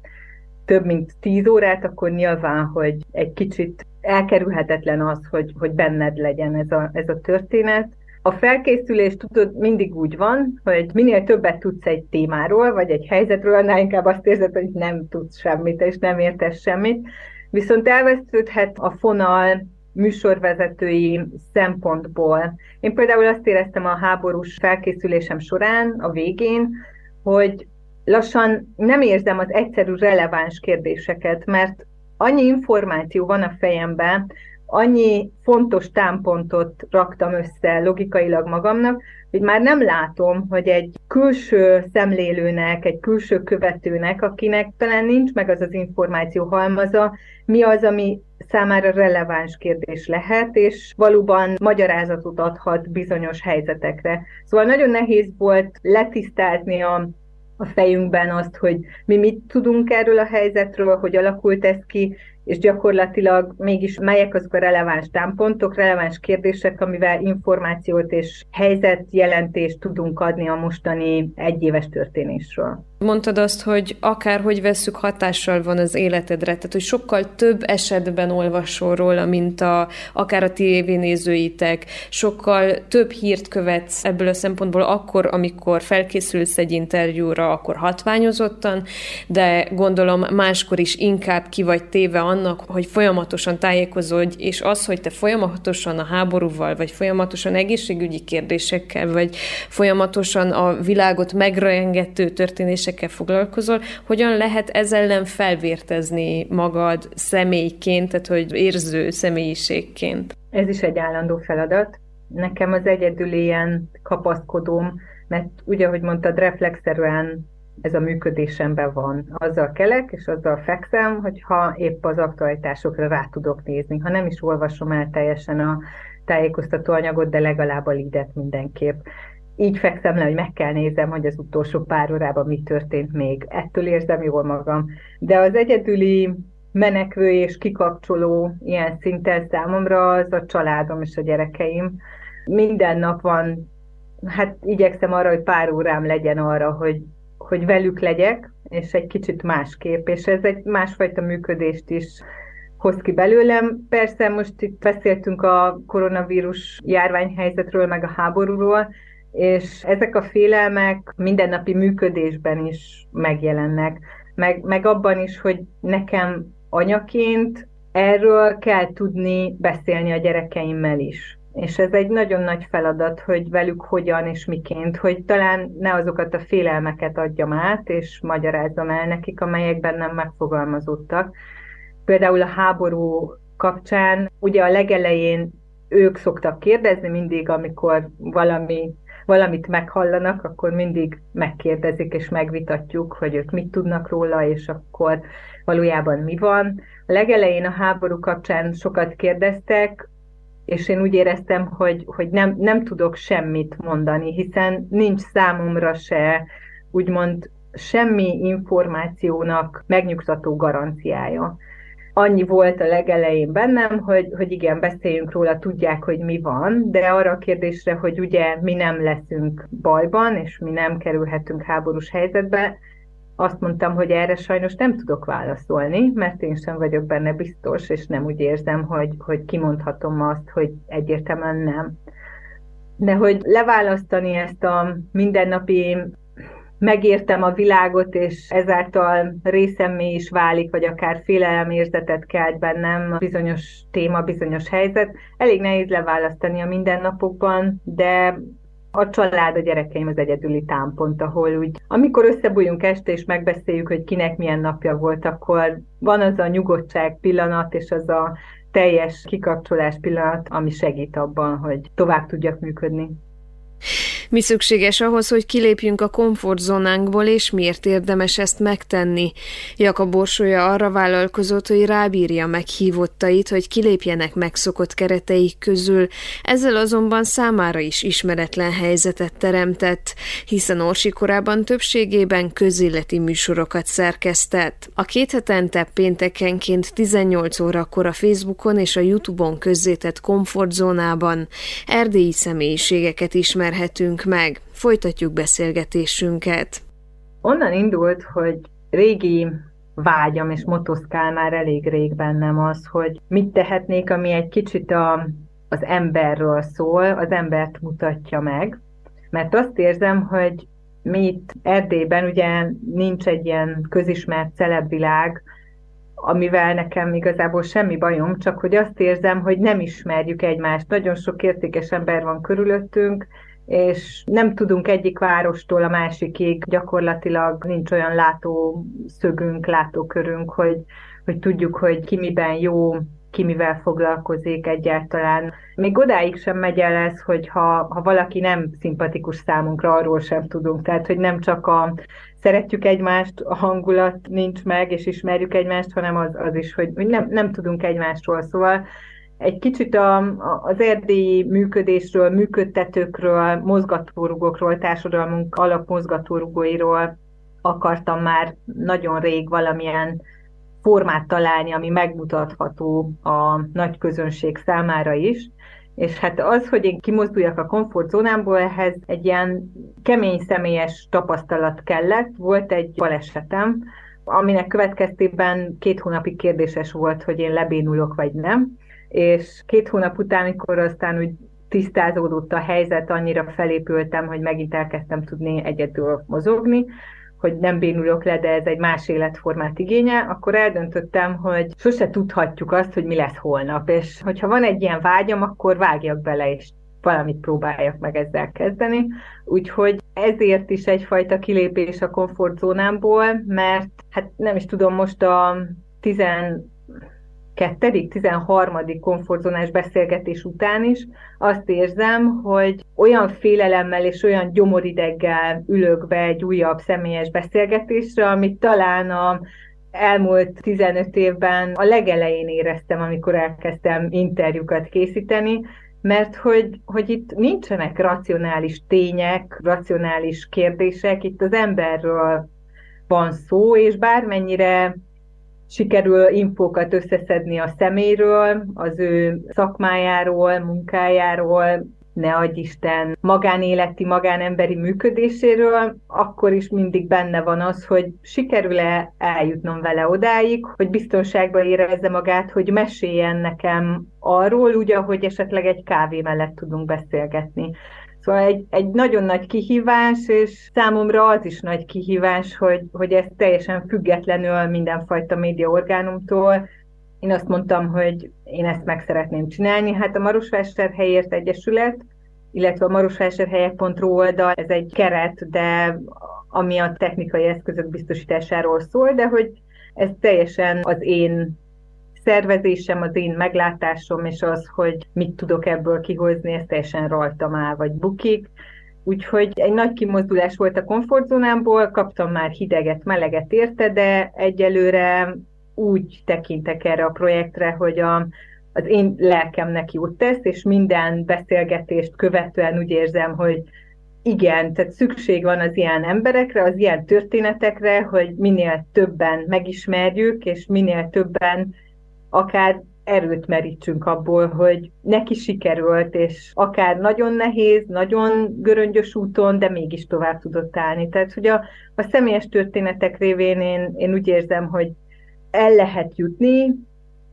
több mint tíz órát, akkor nyilván, hogy egy kicsit elkerülhetetlen az, hogy, hogy benned legyen ez a, ez a történet. A felkészülés tudod mindig úgy van, hogy minél többet tudsz egy témáról, vagy egy helyzetről, annál inkább azt érzed, hogy nem tudsz semmit, és nem értesz semmit. Viszont elvesződhet a fonal műsorvezetői szempontból. Én például azt éreztem a háborús felkészülésem során, a végén, hogy lassan nem érzem az egyszerű releváns kérdéseket, mert annyi információ van a fejemben, annyi fontos támpontot raktam össze logikailag magamnak, hogy már nem látom, hogy egy külső szemlélőnek, egy külső követőnek, akinek talán nincs meg az az információ halmaza, mi az, ami számára releváns kérdés lehet, és valóban magyarázatot adhat bizonyos helyzetekre. Szóval nagyon nehéz volt letisztázni a a fejünkben azt, hogy mi mit tudunk erről a helyzetről, hogy alakult ez ki, és gyakorlatilag mégis melyek azok a releváns támpontok, releváns kérdések, amivel információt és helyzetjelentést tudunk adni a mostani egyéves történésről. Mondtad azt, hogy akárhogy veszük, hatással van az életedre, tehát hogy sokkal több esetben olvasol róla, mint a, akár a tévénézőitek, sokkal több hírt követsz ebből a szempontból akkor, amikor felkészülsz egy interjúra, akkor hatványozottan, de gondolom máskor is inkább ki vagy téve annak, hogy folyamatosan tájékozódj, és az, hogy te folyamatosan a háborúval, vagy folyamatosan egészségügyi kérdésekkel, vagy folyamatosan a világot megrengető történések kérdésekkel foglalkozol, hogyan lehet ezzel ellen felvértezni magad személyként, tehát hogy érző személyiségként? Ez is egy állandó feladat. Nekem az egyedül ilyen kapaszkodóm, mert ugye, ahogy mondtad, reflexzerűen ez a működésemben van. Azzal kelek, és azzal fekszem, hogyha épp az aktualitásokra rá tudok nézni. Ha nem is olvasom el teljesen a tájékoztató anyagot, de legalább a lidet mindenképp így fekszem le, hogy meg kell nézem, hogy az utolsó pár órában mi történt még. Ettől érzem jól magam. De az egyedüli menekvő és kikapcsoló ilyen szinten számomra az a családom és a gyerekeim. Minden nap van, hát igyekszem arra, hogy pár órám legyen arra, hogy, hogy velük legyek, és egy kicsit másképp, és ez egy másfajta működést is hoz ki belőlem. Persze most itt beszéltünk a koronavírus járványhelyzetről, meg a háborúról, és ezek a félelmek mindennapi működésben is megjelennek, meg, meg abban is, hogy nekem anyaként erről kell tudni beszélni a gyerekeimmel is. És ez egy nagyon nagy feladat, hogy velük hogyan és miként, hogy talán ne azokat a félelmeket adjam át, és magyarázzam el nekik, amelyek bennem megfogalmazódtak. Például a háború kapcsán, ugye a legelején ők szoktak kérdezni mindig, amikor valami valamit meghallanak, akkor mindig megkérdezik és megvitatjuk, hogy ők mit tudnak róla, és akkor valójában mi van. A legelején a háború kapcsán sokat kérdeztek, és én úgy éreztem, hogy, hogy nem, nem tudok semmit mondani, hiszen nincs számomra se úgymond semmi információnak megnyugtató garanciája annyi volt a legelején bennem, hogy, hogy igen, beszéljünk róla, tudják, hogy mi van, de arra a kérdésre, hogy ugye mi nem leszünk bajban, és mi nem kerülhetünk háborús helyzetbe, azt mondtam, hogy erre sajnos nem tudok válaszolni, mert én sem vagyok benne biztos, és nem úgy érzem, hogy, hogy kimondhatom azt, hogy egyértelműen nem. De hogy leválasztani ezt a mindennapi megértem a világot, és ezáltal részemmé is válik, vagy akár féleleérzetet kelt bennem bizonyos téma, bizonyos helyzet. Elég nehéz leválasztani a mindennapokban, de a család, a gyerekeim az egyedüli támpont, ahol úgy, amikor összebújunk este és megbeszéljük, hogy kinek milyen napja volt, akkor van az a nyugodtság pillanat, és az a teljes kikapcsolás pillanat, ami segít abban, hogy tovább tudjak működni. Mi szükséges ahhoz, hogy kilépjünk a komfortzónánkból, és miért érdemes ezt megtenni? Jakab Borsója arra vállalkozott, hogy rábírja meghívottait, hogy kilépjenek megszokott kereteik közül, ezzel azonban számára is ismeretlen helyzetet teremtett, hiszen Orsi korában többségében közéleti műsorokat szerkesztett. A két hetente péntekenként 18 órakor a Facebookon és a Youtube-on közzétett komfortzónában erdélyi személyiségeket ismerhetünk Nézzünk meg, folytatjuk beszélgetésünket. Onnan indult, hogy régi vágyam és motoszkál már elég rég bennem az, hogy mit tehetnék, ami egy kicsit a, az emberről szól, az embert mutatja meg. Mert azt érzem, hogy mi itt Erdélyben ugye nincs egy ilyen közismert celebvilág, amivel nekem igazából semmi bajom, csak hogy azt érzem, hogy nem ismerjük egymást. Nagyon sok értékes ember van körülöttünk, és nem tudunk egyik várostól a másikig, gyakorlatilag nincs olyan látószögünk, látókörünk, hogy, hogy tudjuk, hogy ki miben jó, ki mivel foglalkozik egyáltalán. Még odáig sem megy el ez, hogy ha, ha valaki nem szimpatikus számunkra, arról sem tudunk. Tehát, hogy nem csak a szeretjük egymást, a hangulat nincs meg, és ismerjük egymást, hanem az, az is, hogy nem, nem tudunk egymásról. Szóval egy kicsit a, az erdélyi működésről, működtetőkről, mozgatórugókról, társadalmunk alapmozgatórugóiról akartam már nagyon rég valamilyen formát találni, ami megmutatható a nagy közönség számára is, És hát az, hogy én kimozduljak a komfortzónámból, ehhez egy ilyen kemény személyes tapasztalat kellett. Volt egy balesetem, aminek következtében két hónapig kérdéses volt, hogy én lebénulok vagy nem. És két hónap után, amikor aztán úgy tisztázódott a helyzet, annyira felépültem, hogy megint elkezdtem tudni egyedül mozogni, hogy nem bénulok le, de ez egy más életformát igénye, akkor eldöntöttem, hogy sose tudhatjuk azt, hogy mi lesz holnap, és hogyha van egy ilyen vágyam, akkor vágjak bele, és valamit próbáljak meg ezzel kezdeni. Úgyhogy ezért is egyfajta kilépés a komfortzónámból, mert hát nem is tudom, most a 10 12., 13. komfortzónás beszélgetés után is azt érzem, hogy olyan félelemmel és olyan gyomorideggel ülök be egy újabb személyes beszélgetésre, amit talán a elmúlt 15 évben a legelején éreztem, amikor elkezdtem interjúkat készíteni, mert hogy, hogy itt nincsenek racionális tények, racionális kérdések, itt az emberről van szó, és bármennyire sikerül infókat összeszedni a szeméről, az ő szakmájáról, munkájáról, ne adj Isten, magánéleti, magánemberi működéséről, akkor is mindig benne van az, hogy sikerül-e eljutnom vele odáig, hogy biztonságban érezze magát, hogy meséljen nekem arról, úgy, ahogy esetleg egy kávé mellett tudunk beszélgetni. Szóval egy, egy nagyon nagy kihívás, és számomra az is nagy kihívás, hogy, hogy ez teljesen függetlenül mindenfajta médiaorgánumtól. Én azt mondtam, hogy én ezt meg szeretném csinálni. Hát a Marosvásárhelyért Egyesület, illetve a marosvásárhelyek.ru oldal, ez egy keret, de ami a technikai eszközök biztosításáról szól, de hogy ez teljesen az én szervezésem, az én meglátásom, és az, hogy mit tudok ebből kihozni, ez teljesen rajtam áll, vagy bukik. Úgyhogy egy nagy kimozdulás volt a komfortzónámból, kaptam már hideget, meleget érte, de egyelőre úgy tekintek erre a projektre, hogy a, az én lelkemnek jót tesz, és minden beszélgetést követően úgy érzem, hogy igen, tehát szükség van az ilyen emberekre, az ilyen történetekre, hogy minél többen megismerjük, és minél többen akár erőt merítsünk abból, hogy neki sikerült, és akár nagyon nehéz, nagyon göröngyös úton, de mégis tovább tudott állni. Tehát, hogy a, a személyes történetek révén én, én úgy érzem, hogy el lehet jutni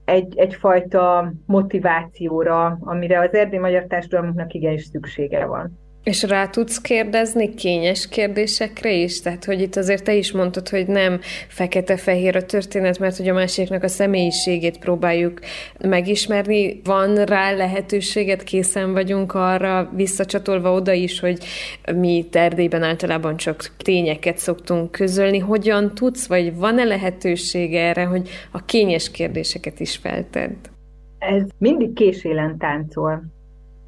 egy, egyfajta motivációra, amire az erdély magyar társadalmunknak igenis szüksége van. És rá tudsz kérdezni kényes kérdésekre is? Tehát, hogy itt azért te is mondtad, hogy nem fekete-fehér a történet, mert hogy a másiknak a személyiségét próbáljuk megismerni. Van rá lehetőséget, készen vagyunk arra, visszacsatolva oda is, hogy mi terdében általában csak tényeket szoktunk közölni. Hogyan tudsz, vagy van-e lehetőség erre, hogy a kényes kérdéseket is feltedd? Ez mindig késélen táncol.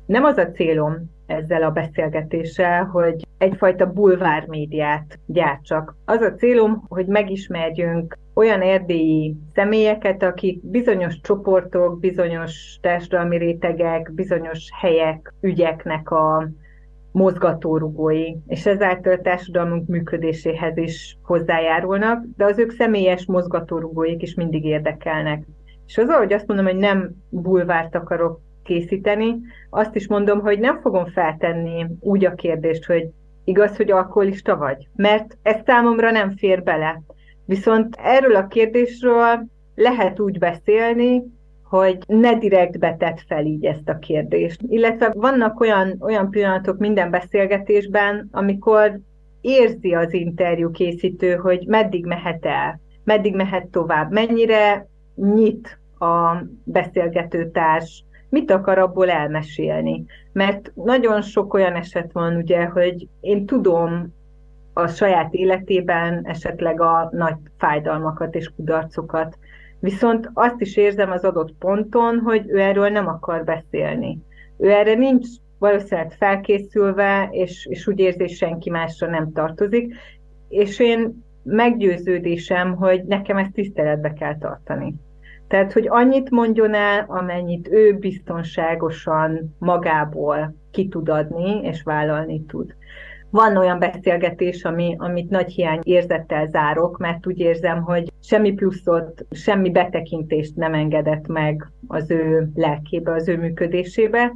Nem az a célom, ezzel a beszélgetéssel, hogy egyfajta bulvár médiát gyártsak. Az a célom, hogy megismerjünk olyan erdélyi személyeket, akik bizonyos csoportok, bizonyos társadalmi rétegek, bizonyos helyek, ügyeknek a mozgatórugói, és ezáltal a társadalmunk működéséhez is hozzájárulnak, de az ők személyes mozgatórugóik is mindig érdekelnek. És az, ahogy azt mondom, hogy nem bulvárt akarok készíteni, azt is mondom, hogy nem fogom feltenni úgy a kérdést, hogy igaz, hogy alkoholista vagy? Mert ez számomra nem fér bele. Viszont erről a kérdésről lehet úgy beszélni, hogy ne direkt betett fel így ezt a kérdést. Illetve vannak olyan, olyan pillanatok minden beszélgetésben, amikor érzi az interjú készítő, hogy meddig mehet el, meddig mehet tovább, mennyire nyit a beszélgetőtárs mit akar abból elmesélni. Mert nagyon sok olyan eset van, ugye, hogy én tudom a saját életében esetleg a nagy fájdalmakat és kudarcokat, viszont azt is érzem az adott ponton, hogy ő erről nem akar beszélni. Ő erre nincs valószínűleg felkészülve, és, és úgy érzi, senki másra nem tartozik, és én meggyőződésem, hogy nekem ezt tiszteletbe kell tartani. Tehát, hogy annyit mondjon el, amennyit ő biztonságosan magából ki tud adni, és vállalni tud. Van olyan beszélgetés, ami, amit nagy hiány érzettel zárok, mert úgy érzem, hogy semmi pluszot, semmi betekintést nem engedett meg az ő lelkébe, az ő működésébe,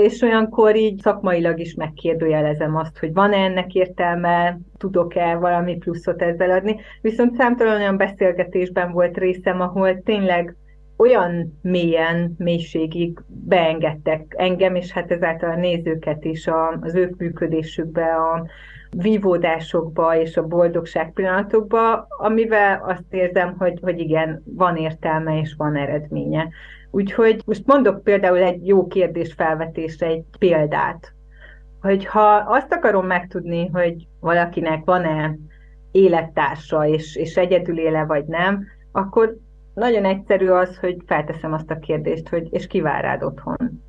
és olyankor így szakmailag is megkérdőjelezem azt, hogy van-e ennek értelme, tudok-e valami pluszot ezzel adni. Viszont számtalan olyan beszélgetésben volt részem, ahol tényleg olyan mélyen, mélységig beengedtek engem, és hát ezáltal a nézőket is az ő működésükbe, a vívódásokba és a boldogság pillanatokba, amivel azt érzem, hogy, hogy igen, van értelme és van eredménye. Úgyhogy most mondok például egy jó kérdés felvetésre egy példát, hogy ha azt akarom megtudni, hogy valakinek van-e élettársa, és, és egyedül éle vagy nem, akkor nagyon egyszerű az, hogy felteszem azt a kérdést, hogy és ki vár rád otthon.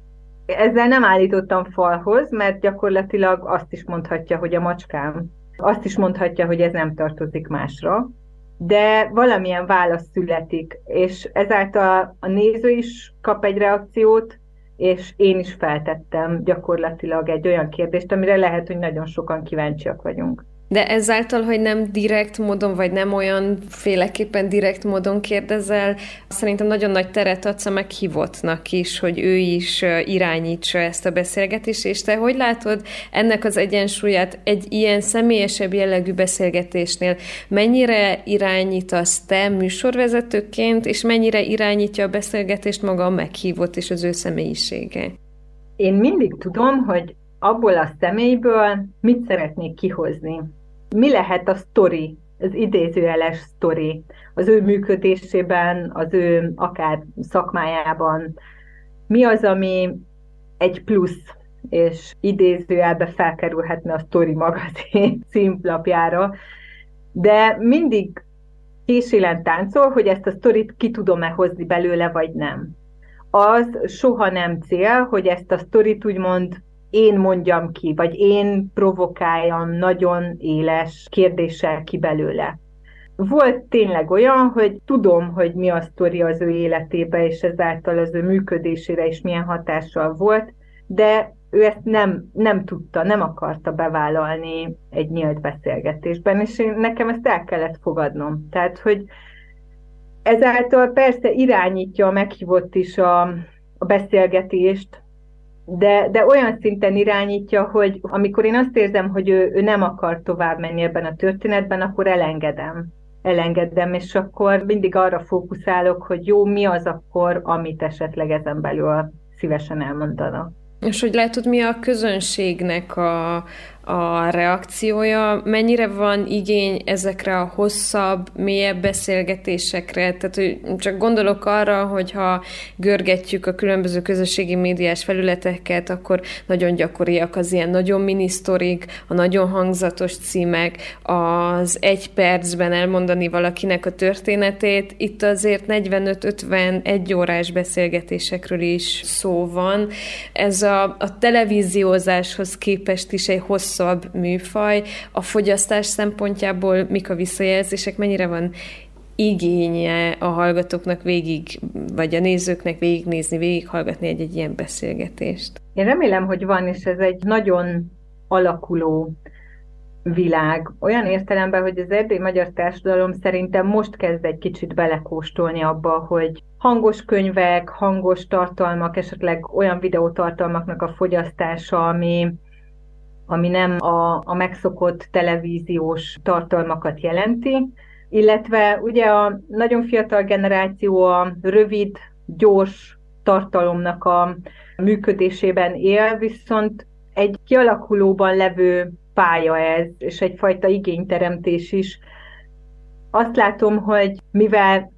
Ezzel nem állítottam falhoz, mert gyakorlatilag azt is mondhatja, hogy a macskám. Azt is mondhatja, hogy ez nem tartozik másra de valamilyen válasz születik, és ezáltal a néző is kap egy reakciót, és én is feltettem gyakorlatilag egy olyan kérdést, amire lehet, hogy nagyon sokan kíváncsiak vagyunk. De ezáltal, hogy nem direkt módon, vagy nem olyan féleképpen direkt módon kérdezel, szerintem nagyon nagy teret adsz a meghívottnak is, hogy ő is irányítsa ezt a beszélgetést, és te hogy látod ennek az egyensúlyát egy ilyen személyesebb jellegű beszélgetésnél? Mennyire irányítasz te műsorvezetőként, és mennyire irányítja a beszélgetést maga a meghívott és az ő személyisége? Én mindig tudom, hogy abból a személyből mit szeretnék kihozni mi lehet a sztori, az idézőjeles sztori. Az ő működésében, az ő akár szakmájában, mi az, ami egy plusz, és idézőjelbe felkerülhetne a Story magazin <laughs> címlapjára, de mindig késélen táncol, hogy ezt a sztorit ki tudom-e hozni belőle, vagy nem. Az soha nem cél, hogy ezt a sztorit úgymond én mondjam ki, vagy én provokáljam nagyon éles kérdéssel ki belőle. Volt tényleg olyan, hogy tudom, hogy mi a sztori az ő életébe, és ezáltal az ő működésére is milyen hatással volt, de ő ezt nem, nem tudta, nem akarta bevállalni egy nyílt beszélgetésben, és én, nekem ezt el kellett fogadnom. Tehát, hogy ezáltal persze irányítja a meghívott is a, a beszélgetést, de, de olyan szinten irányítja, hogy amikor én azt érzem, hogy ő, ő nem akar tovább menni ebben a történetben, akkor elengedem. Elengedem, és akkor mindig arra fókuszálok, hogy jó, mi az akkor, amit esetleg ezen belül szívesen elmondanak. És hogy látod, mi a közönségnek a, a reakciója, mennyire van igény ezekre a hosszabb, mélyebb beszélgetésekre, tehát hogy csak gondolok arra, hogyha görgetjük a különböző közösségi médiás felületeket, akkor nagyon gyakoriak az ilyen nagyon minisztorik, a nagyon hangzatos címek, az egy percben elmondani valakinek a történetét, itt azért 45-50 órás beszélgetésekről is szó van. Ez a, a televíziózáshoz képest is egy hosszabb hosszabb műfaj. A fogyasztás szempontjából mik a visszajelzések, mennyire van igénye a hallgatóknak végig, vagy a nézőknek végignézni, végighallgatni egy-egy ilyen beszélgetést? Én remélem, hogy van, és ez egy nagyon alakuló világ. Olyan értelemben, hogy az erdélyi magyar társadalom szerintem most kezd egy kicsit belekóstolni abba, hogy hangos könyvek, hangos tartalmak, esetleg olyan videótartalmaknak a fogyasztása, ami ami nem a, a megszokott televíziós tartalmakat jelenti, illetve ugye a nagyon fiatal generáció a rövid, gyors tartalomnak a működésében él, viszont egy kialakulóban levő pálya ez, és egyfajta igényteremtés is. Azt látom, hogy mivel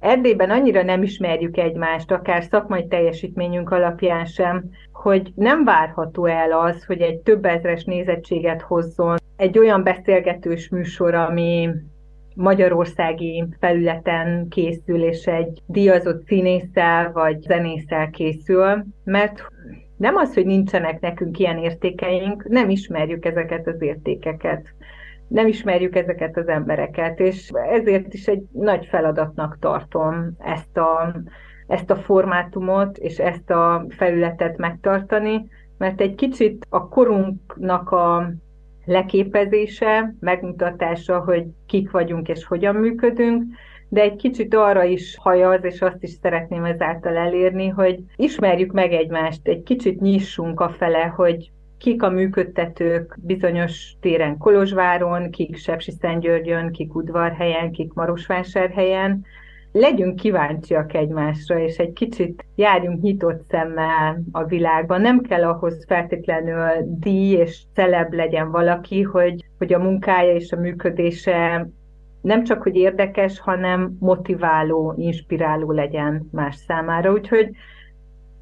Erdélyben annyira nem ismerjük egymást, akár szakmai teljesítményünk alapján sem, hogy nem várható el az, hogy egy több ezres nézettséget hozzon egy olyan beszélgetős műsor, ami magyarországi felületen készül, és egy díjazott színésszel vagy zenésszel készül, mert nem az, hogy nincsenek nekünk ilyen értékeink, nem ismerjük ezeket az értékeket. Nem ismerjük ezeket az embereket, és ezért is egy nagy feladatnak tartom ezt a ezt a formátumot és ezt a felületet megtartani, mert egy kicsit a korunknak a leképezése, megmutatása, hogy kik vagyunk és hogyan működünk, de egy kicsit arra is hajaz, és azt is szeretném ezáltal elérni, hogy ismerjük meg egymást, egy kicsit nyissunk a fele, hogy kik a működtetők bizonyos téren Kolozsváron, kik Sepsiszentgyörgyön, kik Udvarhelyen, kik Marosvásárhelyen, legyünk kíváncsiak egymásra, és egy kicsit járjunk nyitott szemmel a világban. Nem kell ahhoz feltétlenül díj és celeb legyen valaki, hogy, hogy a munkája és a működése nem csak, hogy érdekes, hanem motiváló, inspiráló legyen más számára. Úgyhogy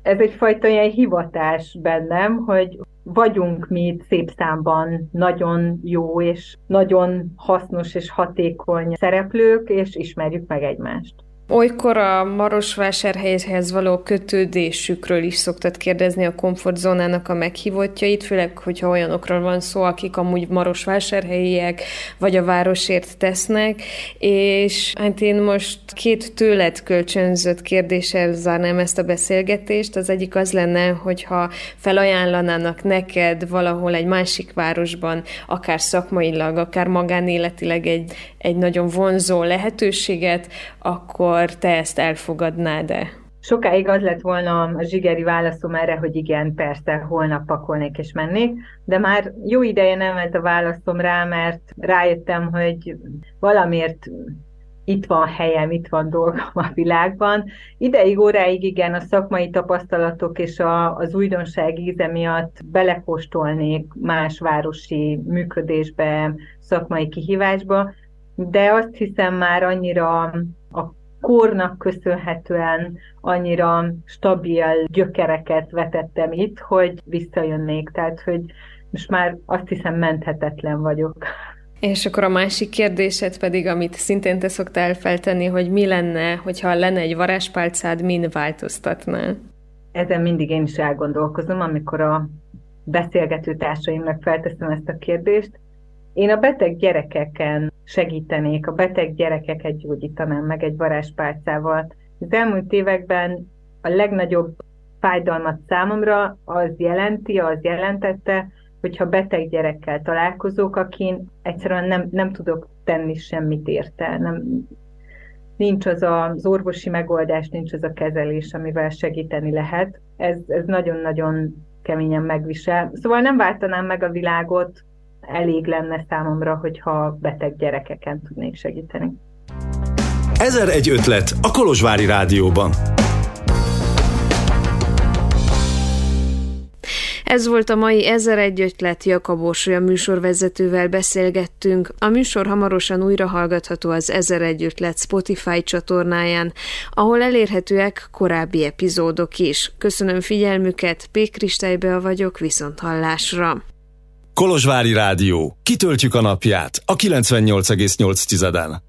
ez egyfajta ilyen hivatás bennem, hogy vagyunk mi szép számban nagyon jó és nagyon hasznos és hatékony szereplők, és ismerjük meg egymást. Olykor a Marosvásárhelyhez való kötődésükről is szoktad kérdezni a komfortzónának a meghívottjait, főleg, hogyha olyanokról van szó, akik amúgy Marosvásárhelyiek, vagy a városért tesznek, és hát én most két tőled kölcsönzött kérdéssel zárnám ezt a beszélgetést. Az egyik az lenne, hogyha felajánlanának neked valahol egy másik városban, akár szakmailag, akár magánéletileg egy, egy nagyon vonzó lehetőséget, akkor akkor te ezt elfogadnád-e? Sokáig az lett volna a zsigeri válaszom erre, hogy igen, persze, holnap pakolnék és mennék, de már jó ideje nem ment a válaszom rá, mert rájöttem, hogy valamiért itt van helyem, itt van dolgom a világban. Ideig, óráig igen, a szakmai tapasztalatok és a, az újdonság íze miatt belekóstolnék más városi működésbe, szakmai kihívásba, de azt hiszem már annyira kornak köszönhetően annyira stabil gyökereket vetettem itt, hogy visszajönnék. Tehát, hogy most már azt hiszem menthetetlen vagyok. És akkor a másik kérdésed pedig, amit szintén te szoktál feltenni, hogy mi lenne, hogyha lenne egy varázspálcád, min változtatnál? Ezen mindig én is elgondolkozom, amikor a beszélgető társaimnak felteszem ezt a kérdést, én a beteg gyerekeken segítenék, a beteg gyerekeket gyógyítanám meg egy varázspálcával. Az elmúlt években a legnagyobb fájdalmat számomra az jelenti, az jelentette, hogyha beteg gyerekkel találkozok, akin egyszerűen nem, nem tudok tenni semmit érte. Nem, nincs az az orvosi megoldás, nincs az a kezelés, amivel segíteni lehet. Ez, ez nagyon-nagyon keményen megvisel. Szóval nem váltanám meg a világot, elég lenne számomra, hogyha beteg gyerekeken tudnék segíteni. Ezer egy ötlet a Kolozsvári Rádióban. Ez volt a mai Ezer egy ötlet Jakab Orsolya műsorvezetővel beszélgettünk. A műsor hamarosan újra hallgatható az Ezer egy ötlet Spotify csatornáján, ahol elérhetőek korábbi epizódok is. Köszönöm figyelmüket, Pék Kristálybe vagyok, viszont hallásra. Kolozsvári Rádió. Kitöltjük a napját a 98,8 tizeden.